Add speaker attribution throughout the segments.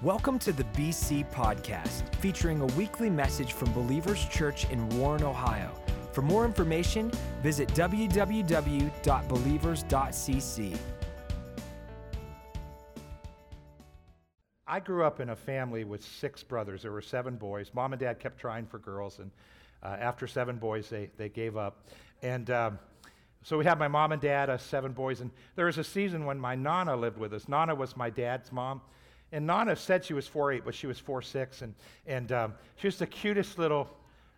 Speaker 1: Welcome to the BC Podcast, featuring a weekly message from Believers Church in Warren, Ohio. For more information, visit www.believers.cc.
Speaker 2: I grew up in a family with six brothers. There were seven boys. Mom and dad kept trying for girls, and uh, after seven boys, they, they gave up. And um, so we had my mom and dad, us seven boys, and there was a season when my Nana lived with us. Nana was my dad's mom. And Nana said she was 4'8, but she was 4'6. And, and um, she was the cutest little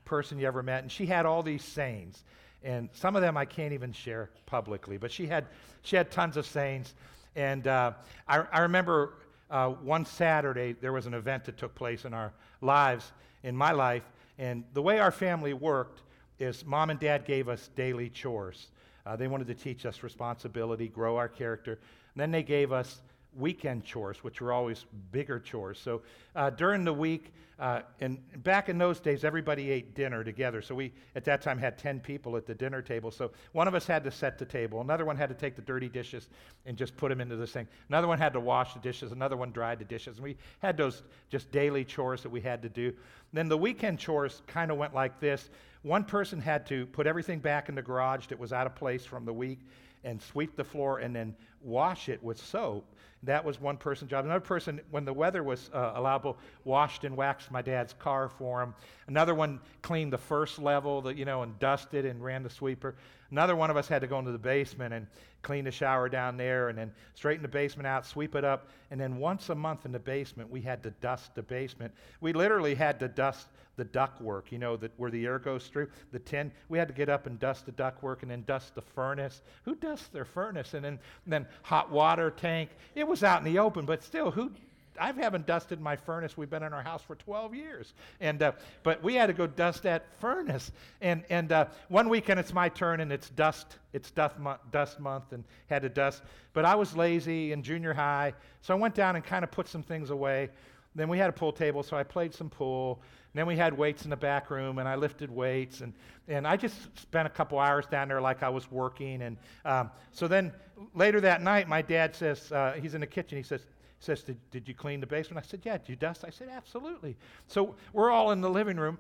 Speaker 2: person you ever met. And she had all these sayings. And some of them I can't even share publicly, but she had, she had tons of sayings. And uh, I, I remember uh, one Saturday, there was an event that took place in our lives, in my life. And the way our family worked is mom and dad gave us daily chores. Uh, they wanted to teach us responsibility, grow our character. And then they gave us weekend chores, which were always bigger chores. So uh, during the week, uh, and back in those days, everybody ate dinner together. So we, at that time, had 10 people at the dinner table. So one of us had to set the table. Another one had to take the dirty dishes and just put them into the sink. Another one had to wash the dishes. Another one dried the dishes. And we had those just daily chores that we had to do. Then the weekend chores kind of went like this. One person had to put everything back in the garage that was out of place from the week and sweep the floor and then wash it with soap. That was one person's job. Another person, when the weather was uh, allowable, washed and waxed my dad's car for him. Another one cleaned the first level, the, you know, and dusted and ran the sweeper. Another one of us had to go into the basement and clean the shower down there and then straighten the basement out, sweep it up. And then once a month in the basement, we had to dust the basement. We literally had to dust the ductwork, you know, that where the air goes through, the tin. We had to get up and dust the ductwork and then dust the furnace. Who dusts their furnace? And then, and then hot water tank. It was out in the open, but still, who I haven't dusted my furnace. We've been in our house for 12 years, and uh, but we had to go dust that furnace. And and uh, one weekend it's my turn, and it's dust. It's dust month, dust month, and had to dust. But I was lazy in junior high, so I went down and kind of put some things away. Then we had a pool table, so I played some pool. And then we had weights in the back room, and I lifted weights, and, and I just spent a couple hours down there like I was working. And um, so then later that night, my dad says, uh, he's in the kitchen, he says, says did, did you clean the basement? I said, yeah. Did you dust? I said, absolutely. So we're all in the living room,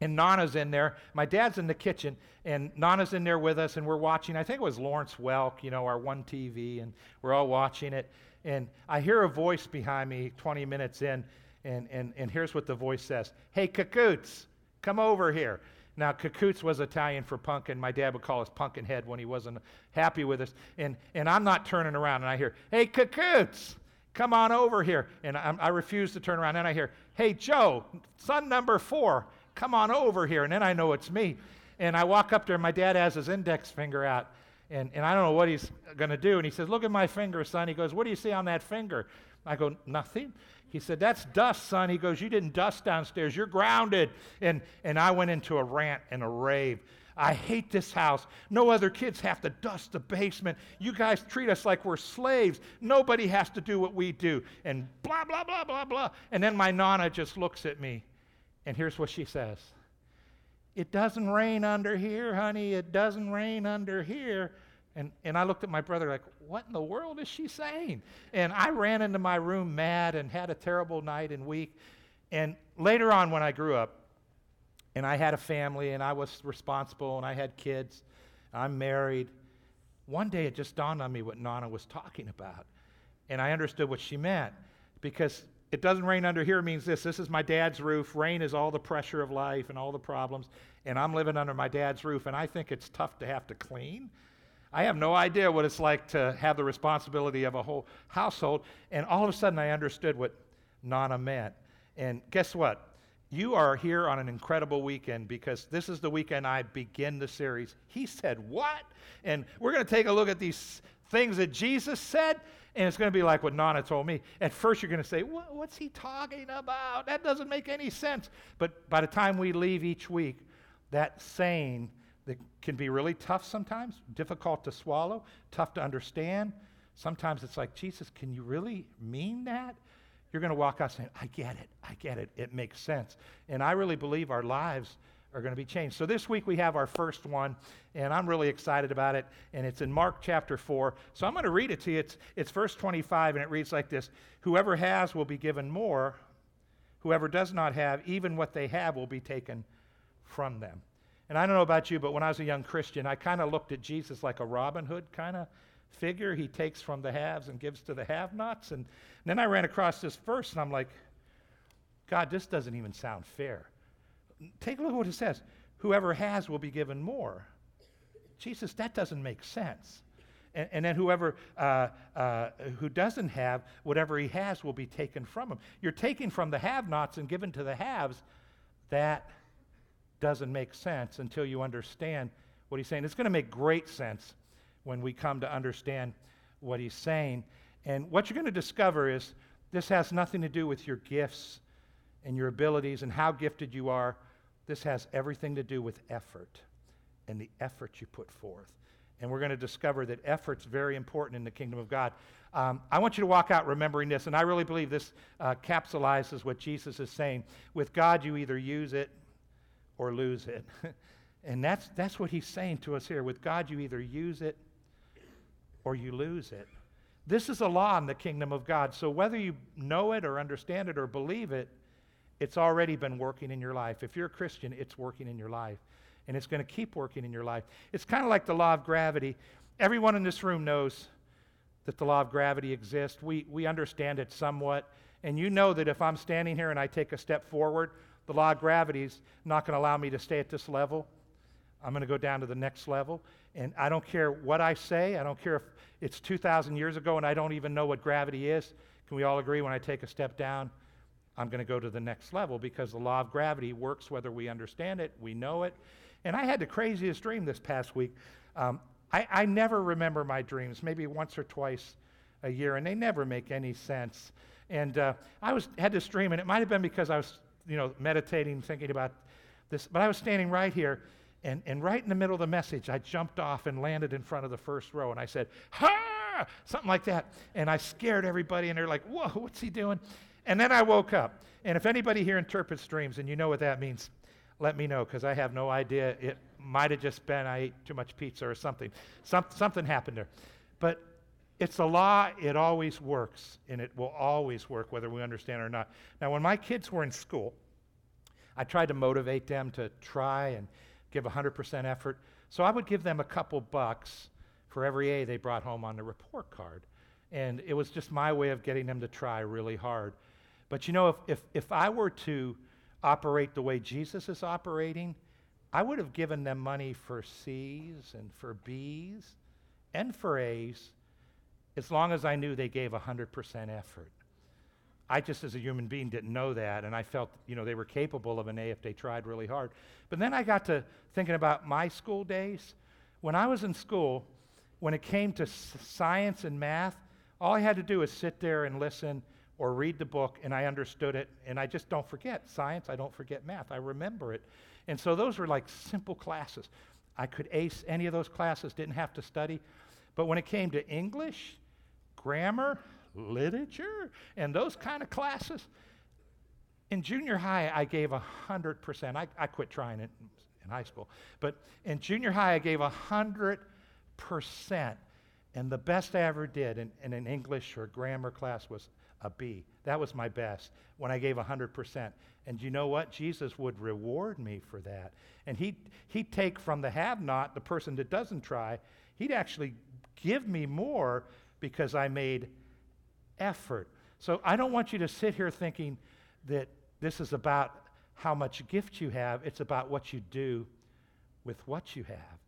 Speaker 2: and Nana's in there. My dad's in the kitchen, and Nana's in there with us, and we're watching. I think it was Lawrence Welk, you know, our one TV, and we're all watching it. And I hear a voice behind me 20 minutes in, and, and, and here's what the voice says Hey, Cacoots, come over here. Now, Cacoots was Italian for pumpkin. My dad would call us Pumpkinhead when he wasn't happy with us. And, and I'm not turning around, and I hear, Hey, Cacoots, come on over here. And I, I refuse to turn around. And I hear, Hey, Joe, son number four, come on over here. And then I know it's me. And I walk up there, and my dad has his index finger out. And, and I don't know what he's going to do. And he says, Look at my finger, son. He goes, What do you see on that finger? I go, Nothing. He said, That's dust, son. He goes, You didn't dust downstairs. You're grounded. And, and I went into a rant and a rave. I hate this house. No other kids have to dust the basement. You guys treat us like we're slaves. Nobody has to do what we do. And blah, blah, blah, blah, blah. And then my Nana just looks at me, and here's what she says It doesn't rain under here, honey. It doesn't rain under here. And, and I looked at my brother like, what in the world is she saying? And I ran into my room mad and had a terrible night and week. And later on, when I grew up, and I had a family and I was responsible and I had kids, I'm married, one day it just dawned on me what Nana was talking about. And I understood what she meant because it doesn't rain under here means this. This is my dad's roof. Rain is all the pressure of life and all the problems. And I'm living under my dad's roof. And I think it's tough to have to clean. I have no idea what it's like to have the responsibility of a whole household. And all of a sudden, I understood what Nana meant. And guess what? You are here on an incredible weekend because this is the weekend I begin the series. He said, What? And we're going to take a look at these things that Jesus said, and it's going to be like what Nana told me. At first, you're going to say, What's he talking about? That doesn't make any sense. But by the time we leave each week, that saying that can be really tough sometimes, difficult to swallow, tough to understand. Sometimes it's like, Jesus, can you really mean that? You're going to walk out saying, I get it, I get it, it makes sense. And I really believe our lives are going to be changed. So this week we have our first one, and I'm really excited about it. And it's in Mark chapter 4. So I'm going to read it to you. It's, it's verse 25, and it reads like this Whoever has will be given more, whoever does not have, even what they have will be taken from them. And I don't know about you, but when I was a young Christian, I kind of looked at Jesus like a Robin Hood kind of figure. He takes from the haves and gives to the have nots. And then I ran across this verse, and I'm like, God, this doesn't even sound fair. Take a look at what it says. Whoever has will be given more. Jesus, that doesn't make sense. And, and then whoever uh, uh, who doesn't have, whatever he has will be taken from him. You're taking from the have-nots and given to the haves. That doesn't make sense until you understand what he's saying. It's going to make great sense when we come to understand what he's saying. And what you're going to discover is this has nothing to do with your gifts and your abilities and how gifted you are. This has everything to do with effort and the effort you put forth. And we're going to discover that effort's very important in the kingdom of God. Um, I want you to walk out remembering this, and I really believe this uh, capsulizes what Jesus is saying. With God, you either use it or lose it. and that's, that's what he's saying to us here. With God, you either use it or you lose it. This is a law in the kingdom of God. So whether you know it or understand it or believe it, it's already been working in your life. If you're a Christian, it's working in your life. And it's going to keep working in your life. It's kind of like the law of gravity. Everyone in this room knows that the law of gravity exists. We, we understand it somewhat. And you know that if I'm standing here and I take a step forward, the law of gravity is not going to allow me to stay at this level. I'm going to go down to the next level. And I don't care what I say. I don't care if it's 2,000 years ago and I don't even know what gravity is. Can we all agree when I take a step down, I'm going to go to the next level because the law of gravity works whether we understand it, we know it. And I had the craziest dream this past week. Um, I, I never remember my dreams, maybe once or twice a year, and they never make any sense. And uh, I was had this dream, and it might have been because I was, you know, meditating, thinking about this. But I was standing right here, and, and right in the middle of the message, I jumped off and landed in front of the first row, and I said, "Ha!" Something like that, and I scared everybody, and they're like, "Whoa, what's he doing?" And then I woke up. And if anybody here interprets dreams and you know what that means, let me know because I have no idea. It might have just been I ate too much pizza or something. Some, something happened there. But it's a law, it always works, and it will always work whether we understand it or not. Now, when my kids were in school, I tried to motivate them to try and give 100% effort. So I would give them a couple bucks for every A they brought home on the report card. And it was just my way of getting them to try really hard. But you know, if, if, if I were to operate the way Jesus is operating, I would have given them money for C's and for B's and for A's as long as I knew they gave 100% effort. I just, as a human being, didn't know that, and I felt, you know, they were capable of an A if they tried really hard. But then I got to thinking about my school days. When I was in school, when it came to science and math, all I had to do was sit there and listen or read the book and I understood it and I just don't forget science, I don't forget math, I remember it. And so those were like simple classes. I could ace any of those classes, didn't have to study. But when it came to English, grammar, literature, and those kind of classes, in junior high, I gave 100%. I, I quit trying it in high school. But in junior high, I gave 100%. And the best I ever did in, in an English or grammar class was a B. That was my best when I gave 100%. And you know what? Jesus would reward me for that. And he'd, he'd take from the have not, the person that doesn't try, he'd actually give me more because I made effort. So I don't want you to sit here thinking that this is about how much gift you have, it's about what you do with what you have.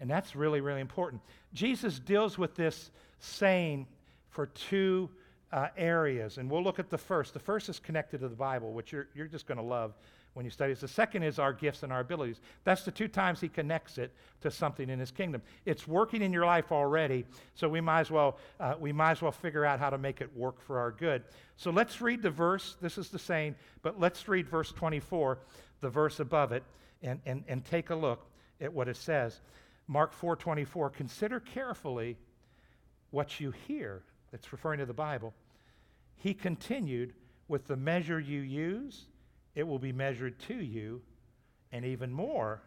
Speaker 2: And that's really, really important. Jesus deals with this saying for two uh, areas, and we'll look at the first. The first is connected to the Bible, which you're, you're just going to love when you study it. The second is our gifts and our abilities. That's the two times he connects it to something in his kingdom. It's working in your life already, so we might as well uh, we might as well figure out how to make it work for our good. So let's read the verse. This is the saying, but let's read verse 24, the verse above it, and, and, and take a look at what it says. Mark 4:24. Consider carefully what you hear. It's referring to the Bible he continued, With the measure you use, it will be measured to you, and even more.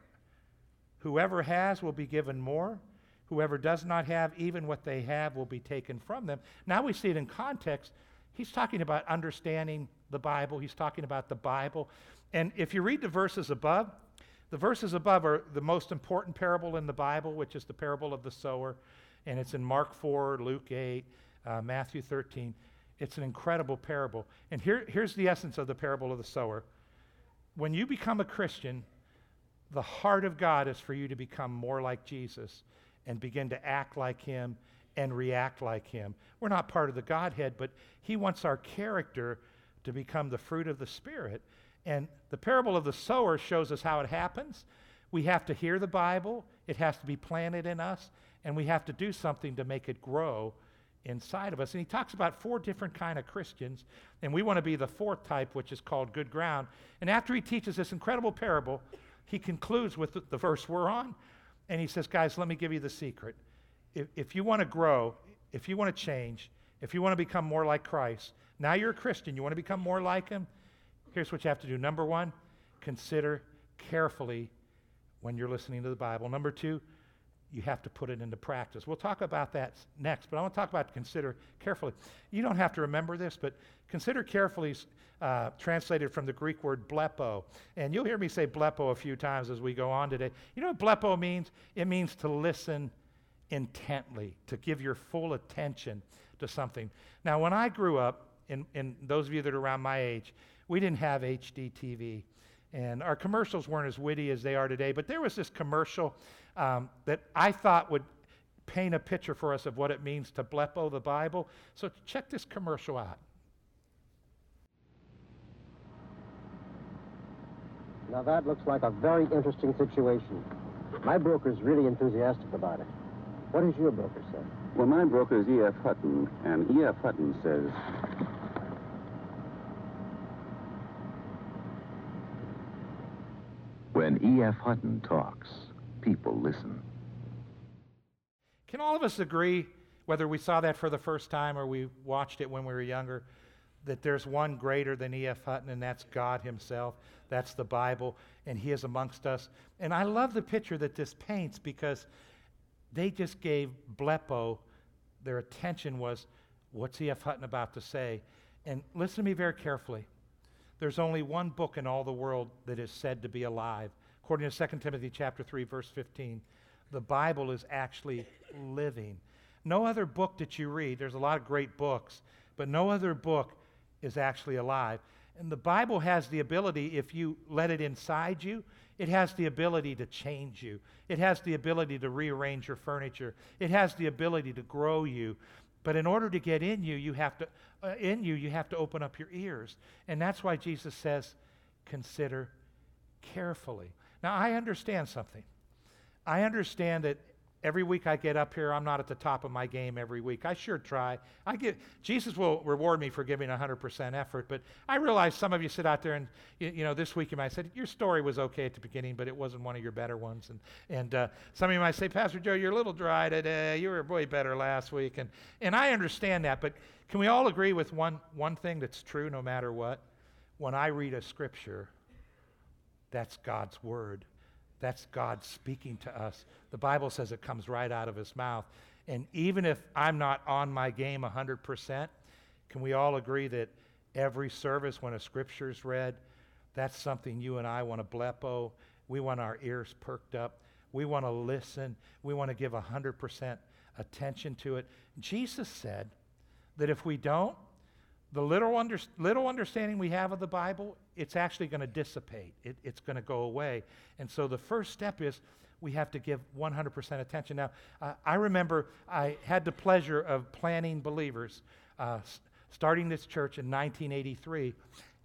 Speaker 2: Whoever has will be given more. Whoever does not have, even what they have will be taken from them. Now we see it in context. He's talking about understanding the Bible, he's talking about the Bible. And if you read the verses above, the verses above are the most important parable in the Bible, which is the parable of the sower. And it's in Mark 4, Luke 8, uh, Matthew 13. It's an incredible parable. And here, here's the essence of the parable of the sower. When you become a Christian, the heart of God is for you to become more like Jesus and begin to act like Him and react like Him. We're not part of the Godhead, but He wants our character to become the fruit of the Spirit. And the parable of the sower shows us how it happens. We have to hear the Bible, it has to be planted in us, and we have to do something to make it grow inside of us. And he talks about four different kind of Christians, and we want to be the fourth type, which is called good ground. And after he teaches this incredible parable, he concludes with the, the verse we're on, and he says, Guys, let me give you the secret. If, if you want to grow, if you want to change, if you want to become more like Christ, now you're a Christian, you want to become more like him, Here's what you have to do. Number one, consider carefully when you're listening to the Bible. Number two, you have to put it into practice. We'll talk about that next, but I want to talk about consider carefully. You don't have to remember this, but consider carefully uh, translated from the Greek word blepo. And you'll hear me say blepo a few times as we go on today. You know what blepo means? It means to listen intently, to give your full attention to something. Now, when I grew up, and, and those of you that are around my age, we didn't have HD TV. And our commercials weren't as witty as they are today, but there was this commercial um, that I thought would paint a picture for us of what it means to blepo the Bible. So check this commercial out.
Speaker 3: Now that looks like a very interesting situation. My broker's really enthusiastic about it. What does your broker say?
Speaker 4: Well, my broker is E.F. Hutton, and E.F. Hutton says
Speaker 5: When E.F. Hutton talks, people listen.
Speaker 2: Can all of us agree, whether we saw that for the first time or we watched it when we were younger, that there's one greater than E.F. Hutton, and that's God Himself? That's the Bible, and He is amongst us. And I love the picture that this paints because they just gave Blepo, their attention was, what's E.F. Hutton about to say? And listen to me very carefully. There's only one book in all the world that is said to be alive. According to 2 Timothy chapter 3 verse 15, the Bible is actually living. No other book that you read, there's a lot of great books, but no other book is actually alive. And the Bible has the ability, if you let it inside you, it has the ability to change you. It has the ability to rearrange your furniture. It has the ability to grow you. But in order to get in you, you have to uh, in you, you have to open up your ears. And that's why Jesus says, consider carefully. Now, I understand something. I understand that every week I get up here, I'm not at the top of my game every week. I sure try. I get Jesus will reward me for giving 100% effort, but I realize some of you sit out there and you, you, know this week you might say your story was okay at the beginning, but it wasn't one of your better ones, and and uh, some of you might say, Pastor Joe, you're a little dry today. You were way better last week, and and I understand that, but can we all agree with one one thing that's true no matter what? When I read a scripture, that's God's word. That's God speaking to us. The Bible says it comes right out of his mouth. And even if I'm not on my game 100%, can we all agree that every service when a scripture is read, that's something you and I want to blepo. We want our ears perked up. We want to listen. We want to give 100% attention to it. Jesus said that if we don't, the little, under, little understanding we have of the Bible, it's actually going to dissipate. It, it's going to go away. And so the first step is we have to give 100% attention. Now, uh, I remember I had the pleasure of planning believers uh, s- starting this church in 1983.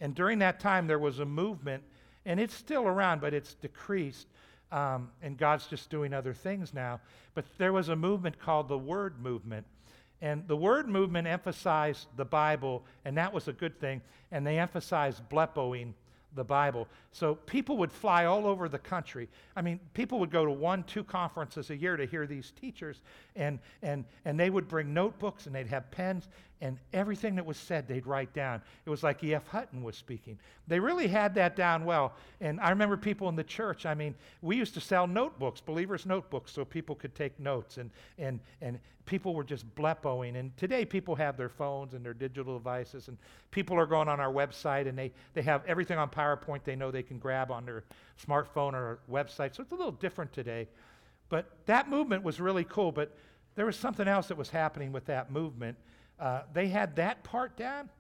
Speaker 2: And during that time, there was a movement, and it's still around, but it's decreased. Um, and God's just doing other things now. But there was a movement called the Word Movement. And the word movement emphasized the Bible, and that was a good thing. And they emphasized blepoing the Bible. So people would fly all over the country. I mean, people would go to one, two conferences a year to hear these teachers, and, and, and they would bring notebooks and they'd have pens, and everything that was said they'd write down. It was like E.F. Hutton was speaking. They really had that down well. And I remember people in the church, I mean, we used to sell notebooks, believers' notebooks, so people could take notes, and, and, and people were just blepoing. And today people have their phones and their digital devices, and people are going on our website and they, they have everything on PowerPoint they know they can grab on their smartphone or website. So it's a little different today. But that movement was really cool. But there was something else that was happening with that movement. Uh, they had that part down,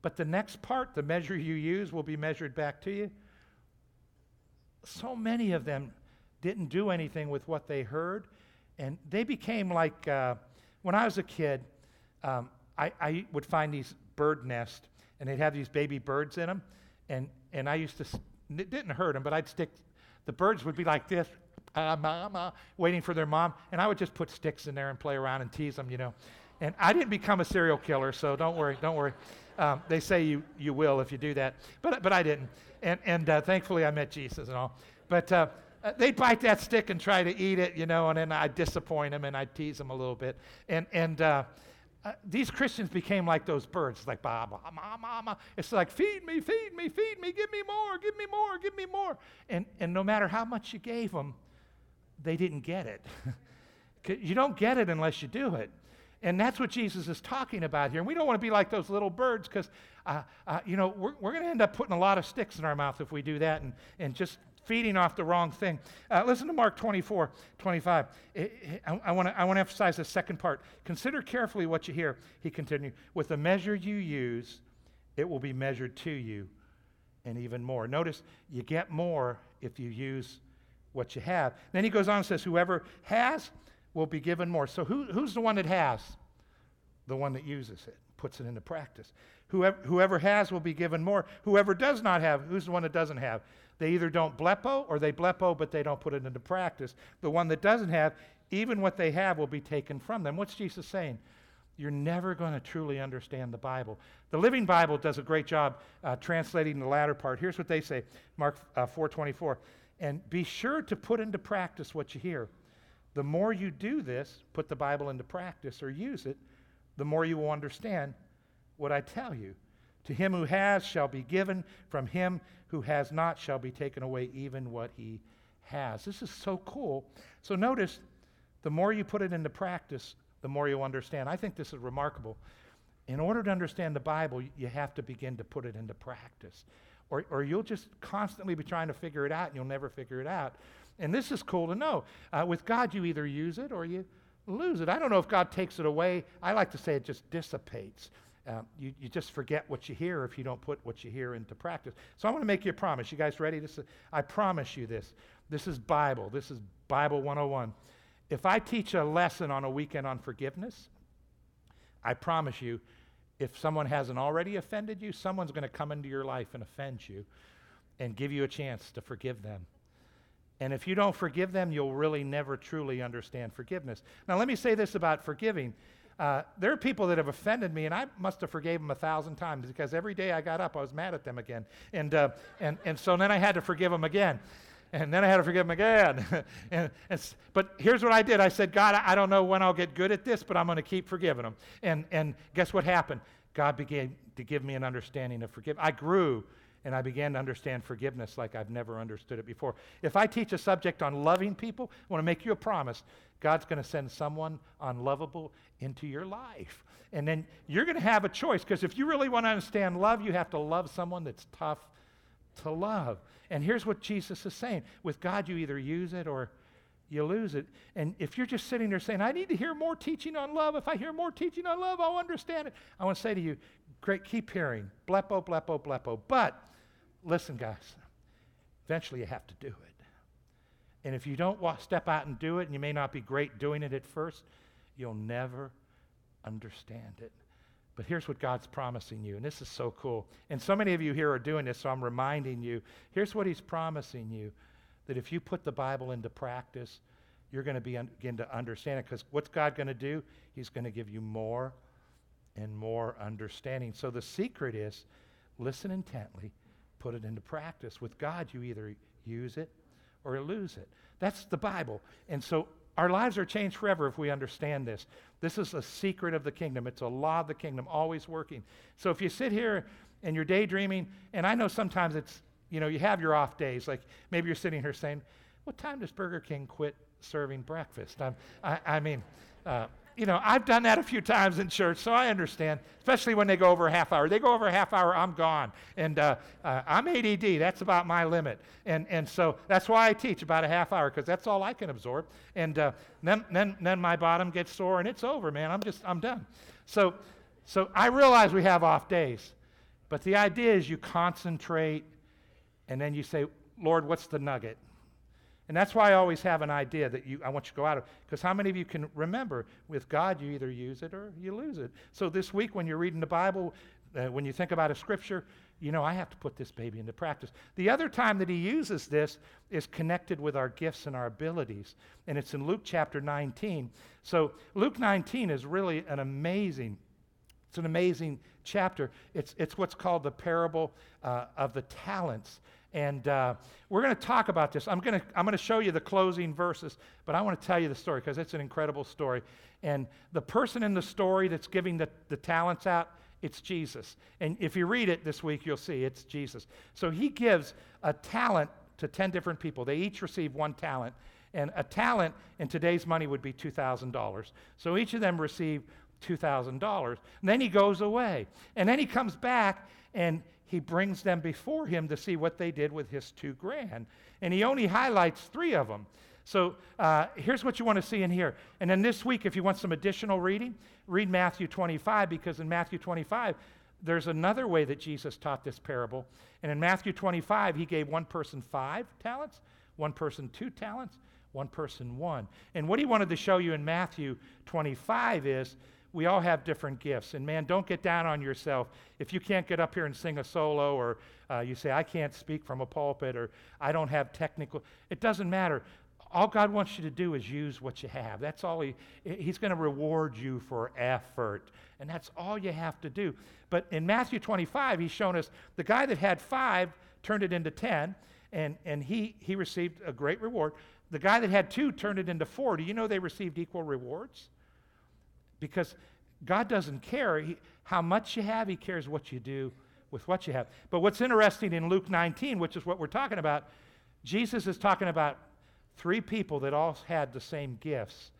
Speaker 2: but the next part, the measure you use, will be measured back to you. So many of them didn't do anything with what they heard, and they became like uh, when I was a kid, um, I, I, would find these bird nests, and they'd have these baby birds in them, and, and I used to, it didn't hurt them, but I'd stick, the birds would be like this, uh, mama, waiting for their mom, and I would just put sticks in there and play around and tease them, you know. And I didn't become a serial killer, so don't worry, don't worry. Um, they say you, you will if you do that, but, but I didn't. And, and uh, thankfully, I met Jesus and all. But uh, they'd bite that stick and try to eat it, you know, and then I'd disappoint them and I'd tease them a little bit. And, and uh, uh, these Christians became like those birds, like, bah, bah, mama, mama. It's like, feed me, feed me, feed me, give me more, give me more, give me more. And, and no matter how much you gave them, they didn't get it. you don't get it unless you do it. And that's what Jesus is talking about here. And we don't want to be like those little birds because, uh, uh, you know, we're, we're going to end up putting a lot of sticks in our mouth if we do that and, and just feeding off the wrong thing. Uh, listen to Mark 24, 25. I, I want to emphasize the second part. Consider carefully what you hear, he continued. With the measure you use, it will be measured to you and even more. Notice you get more if you use what you have. Then he goes on and says, Whoever has will be given more. So who, who's the one that has? The one that uses it, puts it into practice. Whoever, whoever has will be given more. Whoever does not have, who's the one that doesn't have? They either don't blepo or they blepo, but they don't put it into practice. The one that doesn't have, even what they have will be taken from them. What's Jesus saying? You're never going to truly understand the Bible. The Living Bible does a great job uh, translating the latter part. Here's what they say, Mark uh, 4:24, and be sure to put into practice what you hear. The more you do this, put the Bible into practice or use it, the more you will understand what I tell you. To him who has shall be given, from him who has not shall be taken away even what he has. This is so cool. So notice, the more you put it into practice, the more you understand. I think this is remarkable. In order to understand the Bible, you have to begin to put it into practice. Or, or you'll just constantly be trying to figure it out and you'll never figure it out. And this is cool to know. Uh, with God, you either use it or you lose it. I don't know if God takes it away. I like to say it just dissipates. Um, you, you just forget what you hear if you don't put what you hear into practice. So I want to make you a promise. You guys ready? This is, I promise you this. This is Bible. This is Bible 101. If I teach a lesson on a weekend on forgiveness, I promise you, if someone hasn't already offended you, someone's going to come into your life and offend you and give you a chance to forgive them. And if you don't forgive them, you'll really never truly understand forgiveness. Now, let me say this about forgiving. Uh, there are people that have offended me, and I must have forgave them a thousand times because every day I got up, I was mad at them again. And, uh, and, and so then I had to forgive them again. And then I had to forgive them again. and, and, but here's what I did I said, God, I don't know when I'll get good at this, but I'm going to keep forgiving them. And, and guess what happened? God began to give me an understanding of forgiveness. I grew and I began to understand forgiveness like I've never understood it before. If I teach a subject on loving people, I want to make you a promise. God's going to send someone unlovable into your life. And then you're going to have a choice because if you really want to understand love, you have to love someone that's tough to love. And here's what Jesus is saying with God, you either use it or you lose it. And if you're just sitting there saying, I need to hear more teaching on love, if I hear more teaching on love, I'll understand it. I want to say to you, great, keep hearing. Blepo, blepo, blepo. But listen, guys, eventually you have to do it. And if you don't walk, step out and do it, and you may not be great doing it at first, you'll never understand it. But here's what God's promising you, and this is so cool. And so many of you here are doing this, so I'm reminding you. Here's what He's promising you that if you put the Bible into practice, you're going to begin to understand it. Because what's God going to do? He's going to give you more and more understanding. So the secret is listen intently, put it into practice. With God, you either use it or lose it. That's the Bible. And so our lives are changed forever if we understand this. This is a secret of the kingdom, it's a law of the kingdom, always working. So if you sit here and you're daydreaming, and I know sometimes it's, you know, you have your off days, like maybe you're sitting here saying, What time does Burger King quit serving breakfast? I'm, I, I mean, uh, you know, I've done that a few times in church, so I understand, especially when they go over a half hour. They go over a half hour, I'm gone. And uh, uh, I'm ADD, that's about my limit. And, and so that's why I teach about a half hour, because that's all I can absorb. And uh, then, then, then my bottom gets sore, and it's over, man. I'm just, I'm done. So, so I realize we have off days, but the idea is you concentrate, and then you say, Lord, what's the nugget? And that's why I always have an idea that you, I want you to go out of. Because how many of you can remember with God, you either use it or you lose it? So this week, when you're reading the Bible, uh, when you think about a scripture, you know, I have to put this baby into practice. The other time that he uses this is connected with our gifts and our abilities. And it's in Luke chapter 19. So Luke 19 is really an amazing, it's an amazing chapter. It's, it's what's called the parable uh, of the talents. And uh, we're going to talk about this. I'm going to I'm going to show you the closing verses, but I want to tell you the story because it's an incredible story. And the person in the story that's giving the, the talents out, it's Jesus. And if you read it this week, you'll see it's Jesus. So he gives a talent to 10 different people. They each receive one talent. And a talent in today's money would be $2,000. So each of them receive $2,000. And then he goes away. And then he comes back and he brings them before him to see what they did with his two grand. And he only highlights three of them. So uh, here's what you want to see in here. And then this week, if you want some additional reading, read Matthew 25, because in Matthew 25, there's another way that Jesus taught this parable. And in Matthew 25, he gave one person five talents, one person two talents, one person one. And what he wanted to show you in Matthew 25 is we all have different gifts. And man, don't get down on yourself. If you can't get up here and sing a solo, or uh, you say, I can't speak from a pulpit, or I don't have technical, it doesn't matter. All God wants you to do is use what you have. That's all He, He's going to reward you for effort. And that's all you have to do. But in Matthew 25, He's shown us the guy that had five turned it into 10, and, and he, he received a great reward. The guy that had two turned it into four. Do you know they received equal rewards? Because God doesn't care he, how much you have, He cares what you do with what you have. But what's interesting in Luke 19, which is what we're talking about, Jesus is talking about three people that all had the same gifts,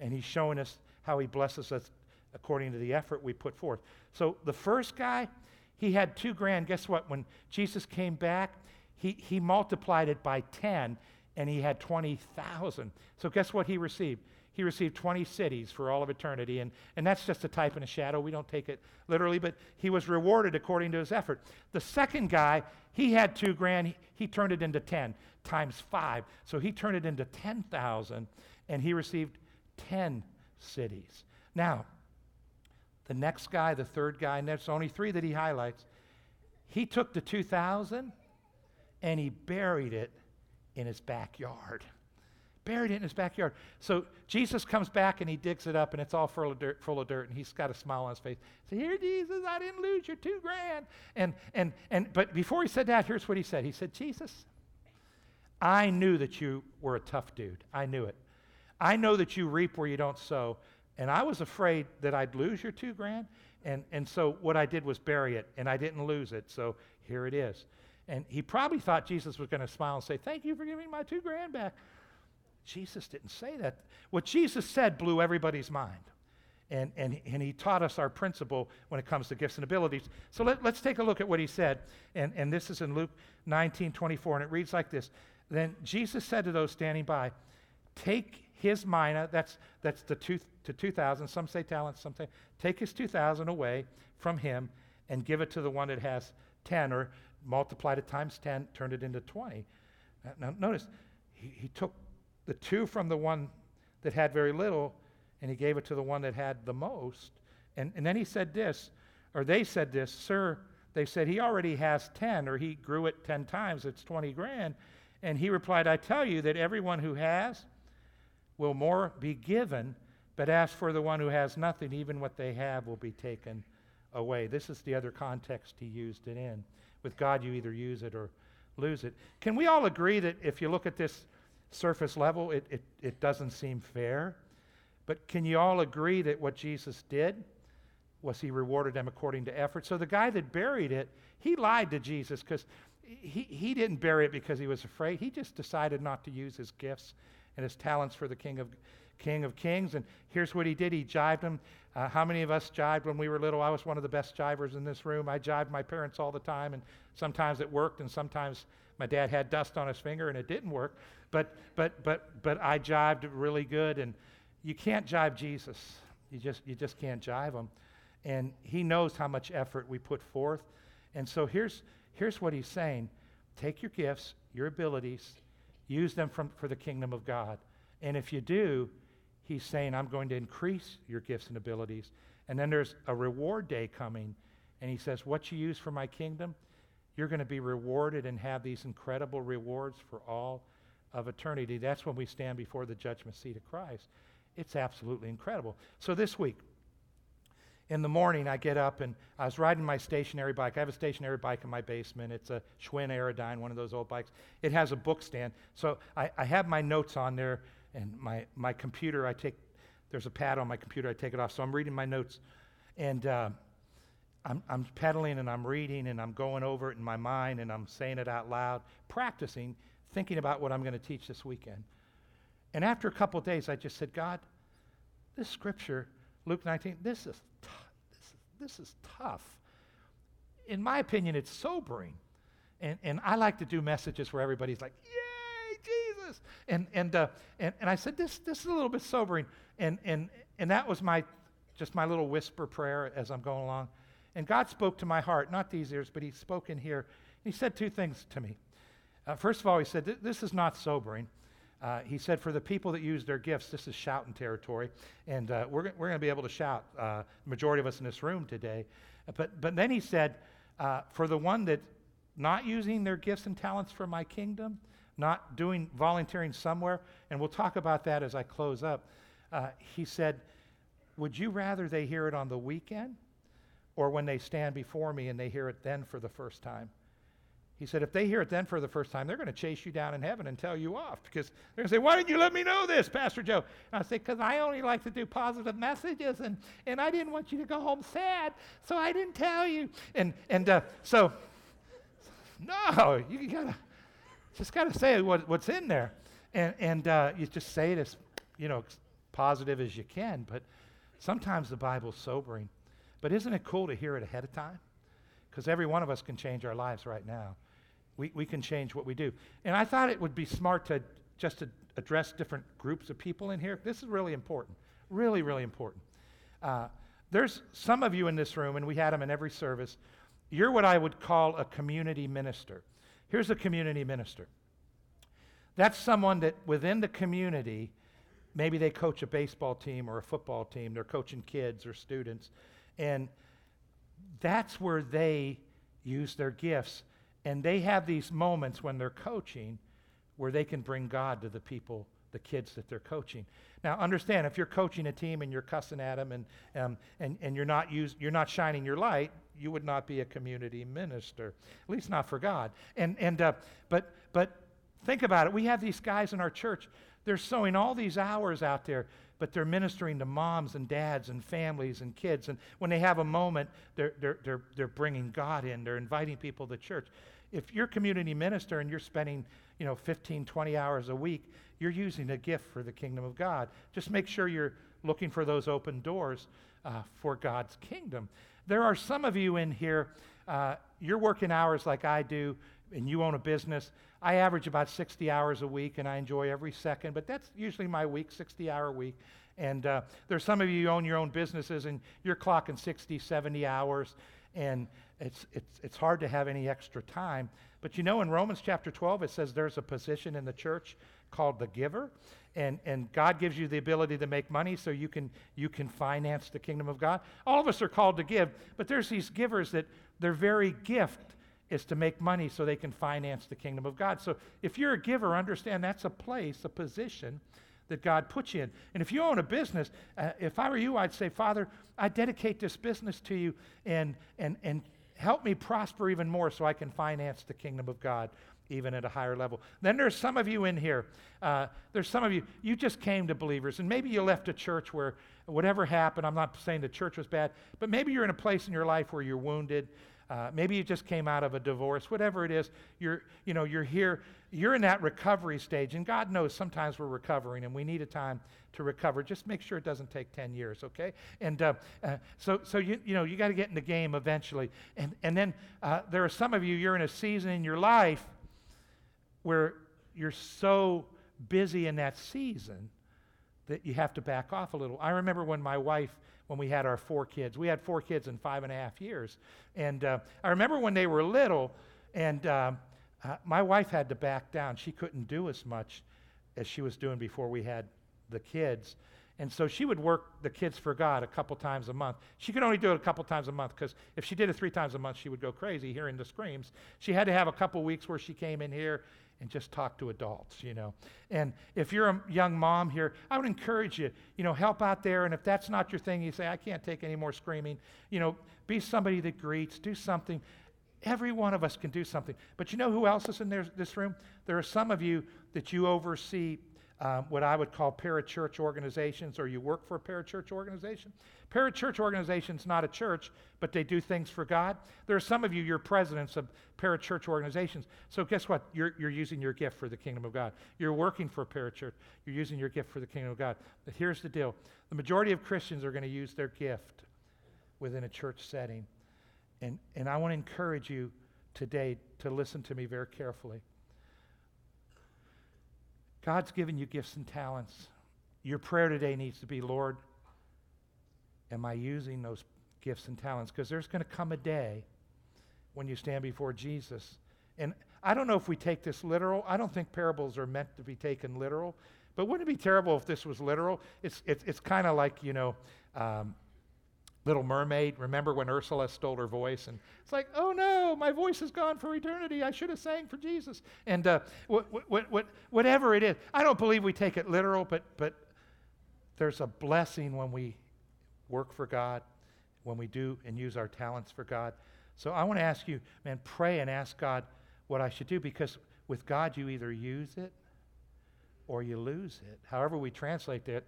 Speaker 2: and He's showing us how He blesses us according to the effort we put forth. So the first guy, he had two grand. Guess what? When Jesus came back, he, he multiplied it by 10 and he had 20,000. So guess what he received? He received 20 cities for all of eternity. And, and that's just a type and a shadow. We don't take it literally, but he was rewarded according to his effort. The second guy, he had two grand. He, he turned it into 10 times five. So he turned it into 10,000, and he received 10 cities. Now, the next guy, the third guy, and there's only three that he highlights, he took the 2,000 and he buried it in his backyard buried it in his backyard. So Jesus comes back and he digs it up and it's all full of dirt, full of dirt and he's got a smile on his face. Say, here, Jesus, I didn't lose your two grand. And, and, and, but before he said that, here's what he said. He said, Jesus, I knew that you were a tough dude. I knew it. I know that you reap where you don't sow. And I was afraid that I'd lose your two grand. And, and so what I did was bury it, and I didn't lose it. So here it is. And he probably thought Jesus was going to smile and say, Thank you for giving my two grand back. Jesus didn't say that. What Jesus said blew everybody's mind. And, and, and he taught us our principle when it comes to gifts and abilities. So let, let's take a look at what he said. And, and this is in Luke 19 24, and it reads like this Then Jesus said to those standing by, Take his mina, that's, that's the two, to 2,000, some say talents, some say, take his 2,000 away from him and give it to the one that has 10, or multiplied it times 10, turned it into 20. Now, notice, he, he took the two from the one that had very little, and he gave it to the one that had the most. And, and then he said this, or they said this, Sir, they said, he already has 10, or he grew it 10 times, it's 20 grand. And he replied, I tell you that everyone who has will more be given, but as for the one who has nothing, even what they have will be taken away. This is the other context he used it in. With God, you either use it or lose it. Can we all agree that if you look at this surface level, it, it, it doesn't seem fair? But can you all agree that what Jesus did was he rewarded them according to effort? So the guy that buried it, he lied to Jesus because he, he didn't bury it because he was afraid. He just decided not to use his gifts and his talents for the King of, King of Kings. And here's what he did he jived them. Uh, how many of us jived when we were little? I was one of the best jivers in this room. I jived my parents all the time, and sometimes it worked, and sometimes my dad had dust on his finger and it didn't work. But, but, but, but I jived really good, and you can't jive Jesus. You just, you just can't jive him. And he knows how much effort we put forth. And so here's, here's what he's saying take your gifts, your abilities, use them from, for the kingdom of God. And if you do, he's saying, I'm going to increase your gifts and abilities. And then there's a reward day coming. And he says, What you use for my kingdom, you're going to be rewarded and have these incredible rewards for all of eternity. That's when we stand before the judgment seat of Christ. It's absolutely incredible. So this week, in the morning, I get up and I was riding my stationary bike. I have a stationary bike in my basement. It's a Schwinn Aerodyne, one of those old bikes. It has a book stand. So I, I have my notes on there and my, my computer, I take, there's a pad on my computer, I take it off. So I'm reading my notes and uh, I'm, I'm pedaling and I'm reading and I'm going over it in my mind and I'm saying it out loud, practicing, thinking about what I'm going to teach this weekend. And after a couple days, I just said, God, this scripture, Luke 19, this is this is this is tough. In my opinion, it's sobering. And, and I like to do messages where everybody's like, yay, Jesus. And, and, uh, and, and I said, this, this is a little bit sobering. And, and, and that was my, just my little whisper prayer as I'm going along. And God spoke to my heart, not these ears, but He spoke in here. He said two things to me. Uh, first of all, He said, This is not sobering. Uh, he said, for the people that use their gifts, this is shouting territory, and uh, we're, we're going to be able to shout, uh, majority of us in this room today. But, but then he said, uh, for the one that not using their gifts and talents for my kingdom, not doing volunteering somewhere, and we'll talk about that as I close up. Uh, he said, would you rather they hear it on the weekend or when they stand before me and they hear it then for the first time? He said, if they hear it then for the first time, they're going to chase you down in heaven and tell you off because they're going to say, Why didn't you let me know this, Pastor Joe? And I say, Because I only like to do positive messages and, and I didn't want you to go home sad, so I didn't tell you. And, and uh, so, no, you got to just got to say what, what's in there. And, and uh, you just say it as, you know, positive as you can. But sometimes the Bible's sobering. But isn't it cool to hear it ahead of time? Because every one of us can change our lives right now we, we can change what we do. And I thought it would be smart to just to address different groups of people in here. This is really important. Really, really important. Uh, there's some of you in this room, and we had them in every service. You're what I would call a community minister. Here's a community minister. That's someone that within the community, maybe they coach a baseball team or a football team, they're coaching kids or students, and that's where they use their gifts and they have these moments when they're coaching where they can bring God to the people, the kids that they're coaching. Now, understand if you're coaching a team and you're cussing at them and, um, and, and you're, not use, you're not shining your light, you would not be a community minister, at least not for God. And, and, uh, but, but think about it. We have these guys in our church, they're sowing all these hours out there but they're ministering to moms and dads and families and kids. And when they have a moment, they're, they're, they're, they're bringing God in, they're inviting people to church. If you're community minister and you're spending, you know, 15, 20 hours a week, you're using a gift for the kingdom of God. Just make sure you're looking for those open doors uh, for God's kingdom. There are some of you in here, uh, you're working hours like I do, and you own a business. I average about 60 hours a week, and I enjoy every second, but that's usually my week, 60 hour week. And uh, there's some of you who own your own businesses, and you're clocking 60, 70 hours, and it's, it's, it's hard to have any extra time. But you know, in Romans chapter 12, it says there's a position in the church called the giver. And, and God gives you the ability to make money so you can, you can finance the kingdom of God. All of us are called to give, but there's these givers that their very gift is to make money so they can finance the kingdom of God. So if you're a giver, understand that's a place, a position that God put you in. And if you own a business, uh, if I were you, I'd say, Father, I dedicate this business to you and, and, and help me prosper even more so I can finance the kingdom of God even at a higher level. Then there's some of you in here. Uh, there's some of you, you just came to believers, and maybe you left a church where whatever happened, I'm not saying the church was bad, but maybe you're in a place in your life where you're wounded. Uh, maybe you just came out of a divorce, whatever it is, you're, you know, you're here, you're in that recovery stage, and God knows sometimes we're recovering and we need a time to recover. Just make sure it doesn't take 10 years, okay? And uh, uh, so, so you, you know, you got to get in the game eventually. And, and then uh, there are some of you, you're in a season in your life where you're so busy in that season that you have to back off a little. I remember when my wife, when we had our four kids, we had four kids in five and a half years. And uh, I remember when they were little, and uh, uh, my wife had to back down. She couldn't do as much as she was doing before we had the kids. And so she would work the kids for God a couple times a month. She could only do it a couple times a month because if she did it three times a month, she would go crazy hearing the screams. She had to have a couple weeks where she came in here and just talk to adults, you know. And if you're a young mom here, I would encourage you, you know, help out there. And if that's not your thing, you say, I can't take any more screaming, you know, be somebody that greets, do something. Every one of us can do something. But you know who else is in there, this room? There are some of you that you oversee um, what I would call parachurch organizations, or you work for a parachurch organization. Parachurch organization's not a church, but they do things for God. There are some of you, you're presidents of parachurch organizations. So guess what? You're, you're using your gift for the kingdom of God. You're working for a parachurch. You're using your gift for the kingdom of God. But here's the deal. The majority of Christians are going to use their gift within a church setting. And, and I want to encourage you today to listen to me very carefully. God's given you gifts and talents. Your prayer today needs to be, Lord, am I using those gifts and talents? Because there's going to come a day when you stand before Jesus. And I don't know if we take this literal. I don't think parables are meant to be taken literal. But wouldn't it be terrible if this was literal? It's, it's, it's kind of like, you know, um, Little Mermaid. Remember when Ursula stole her voice? And it's like, oh no, my voice is gone for eternity. I should have sang for Jesus. And uh, what, what, what, whatever it is, I don't believe we take it literal, but, but there's a blessing when we work for God, when we do and use our talents for God. So I want to ask you, man, pray and ask God what I should do because with God, you either use it or you lose it. However, we translate it,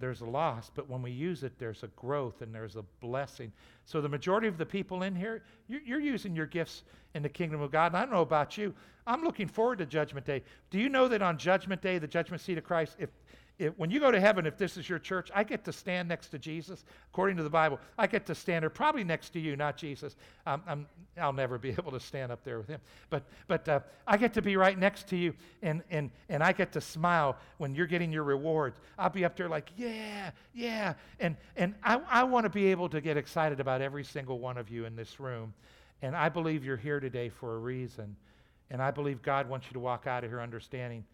Speaker 2: there's a loss, but when we use it, there's a growth and there's a blessing. So, the majority of the people in here, you're, you're, using your gifts in the kingdom of God. And I don't know about you. I'm looking forward to Judgment Day. Do you know that on Judgment Day, the judgment seat of Christ, if if, when you go to heaven, if this is your church, I get to stand next to Jesus. According to the Bible, I get to stand there, probably next to you, not Jesus. Um, i will never be able to stand up there with him. But, but uh, I get to be right next to you, and, and, and I get to smile when you're getting your rewards. I'll be up there like, yeah, yeah. And, and I, I want to be able to get excited about every single one of you in this room. And I believe you're here today for a reason. And I believe God wants you to walk out of here understanding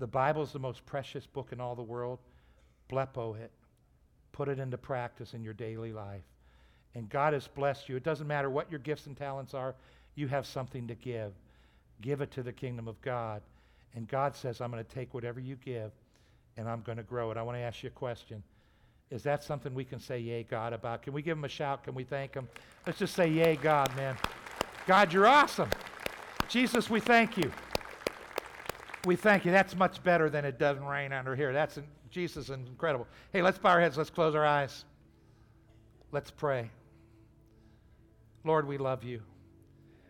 Speaker 2: the Bible is the most precious book in all the world. Blepo it. Put it into practice in your daily life. And God has blessed you. It doesn't matter what your gifts and talents are, you have something to give. Give it to the kingdom of God. And God says, I'm going to take whatever you give and I'm going to grow it. I want to ask you a question. Is that something we can say, Yay, God, about? Can we give him a shout? Can we thank him? Let's just say, Yay, God, man. God, you're awesome. Jesus, we thank you. We thank you. That's much better than it doesn't rain under here. That's Jesus is incredible. Hey, let's bow our heads. Let's close our eyes. Let's pray. Lord, we love you.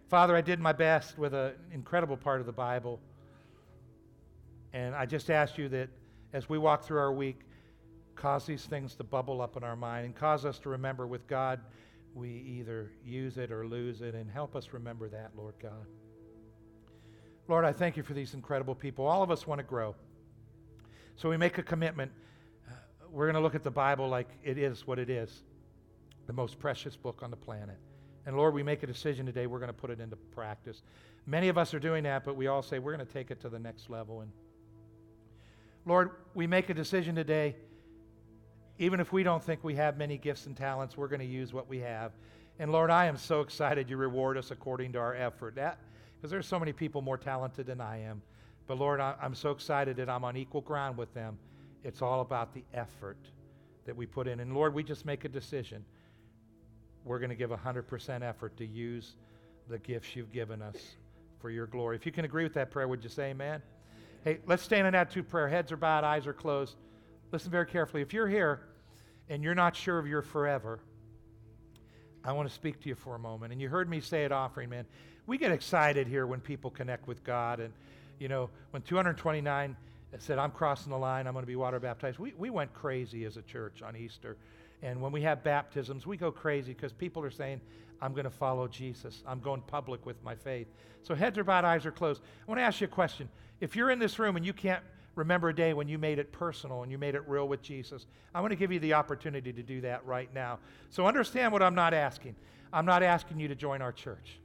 Speaker 2: Father, I did my best with an incredible part of the Bible. And I just ask you that as we walk through our week, cause these things to bubble up in our mind and cause us to remember with God, we either use it or lose it. And help us remember that, Lord God. Lord, I thank you for these incredible people. All of us want to grow. So we make a commitment. Uh, we're going to look at the Bible like it is what it is the most precious book on the planet. And Lord, we make a decision today, we're going to put it into practice. Many of us are doing that, but we all say we're going to take it to the next level. And Lord, we make a decision today, even if we don't think we have many gifts and talents, we're going to use what we have. And Lord, I am so excited you reward us according to our effort. That because there's so many people more talented than I am. But Lord, I, I'm so excited that I'm on equal ground with them. It's all about the effort that we put in. And Lord, we just make a decision. We're going to give 100% effort to use the gifts you've given us for your glory. If you can agree with that prayer, would you say amen? Hey, let's stand in that two prayer. Heads are bowed, eyes are closed. Listen very carefully. If you're here and you're not sure of your forever, I want to speak to you for a moment. And you heard me say at offering, man, we get excited here when people connect with God. And, you know, when 229 said, I'm crossing the line, I'm going to be water baptized, we, we went crazy as a church on Easter. And when we have baptisms, we go crazy because people are saying, I'm going to follow Jesus. I'm going public with my faith. So heads are bowed, eyes are closed. I want to ask you a question. If you're in this room and you can't remember a day when you made it personal and you made it real with Jesus, I want to give you the opportunity to do that right now. So understand what I'm not asking. I'm not asking you to join our church.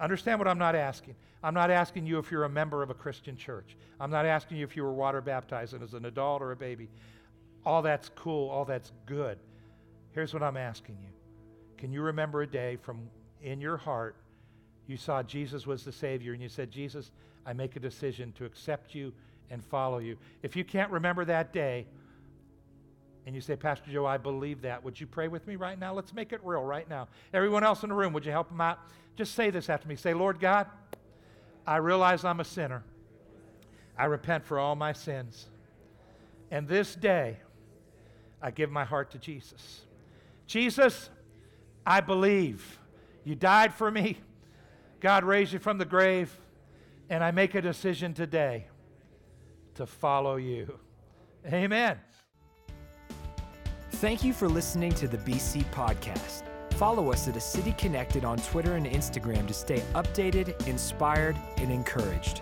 Speaker 2: Understand what I'm not asking. I'm not asking you if you're a member of a Christian church. I'm not asking you if you were water baptized as an adult or a baby. All that's cool, all that's good. Here's what I'm asking you Can you remember a day from in your heart you saw Jesus was the Savior and you said, Jesus, I make a decision to accept you and follow you? If you can't remember that day, and you say, Pastor Joe, I believe that. Would you pray with me right now? Let's make it real right now. Everyone else in the room, would you help them out? Just say this after me. Say, Lord God, I realize I'm a sinner. I repent for all my sins. And this day, I give my heart to Jesus. Jesus, I believe you died for me. God raised you from the grave. And I make a decision today to follow you. Amen.
Speaker 1: Thank you for listening to the BC Podcast. Follow us at A City Connected on Twitter and Instagram to stay updated, inspired, and encouraged.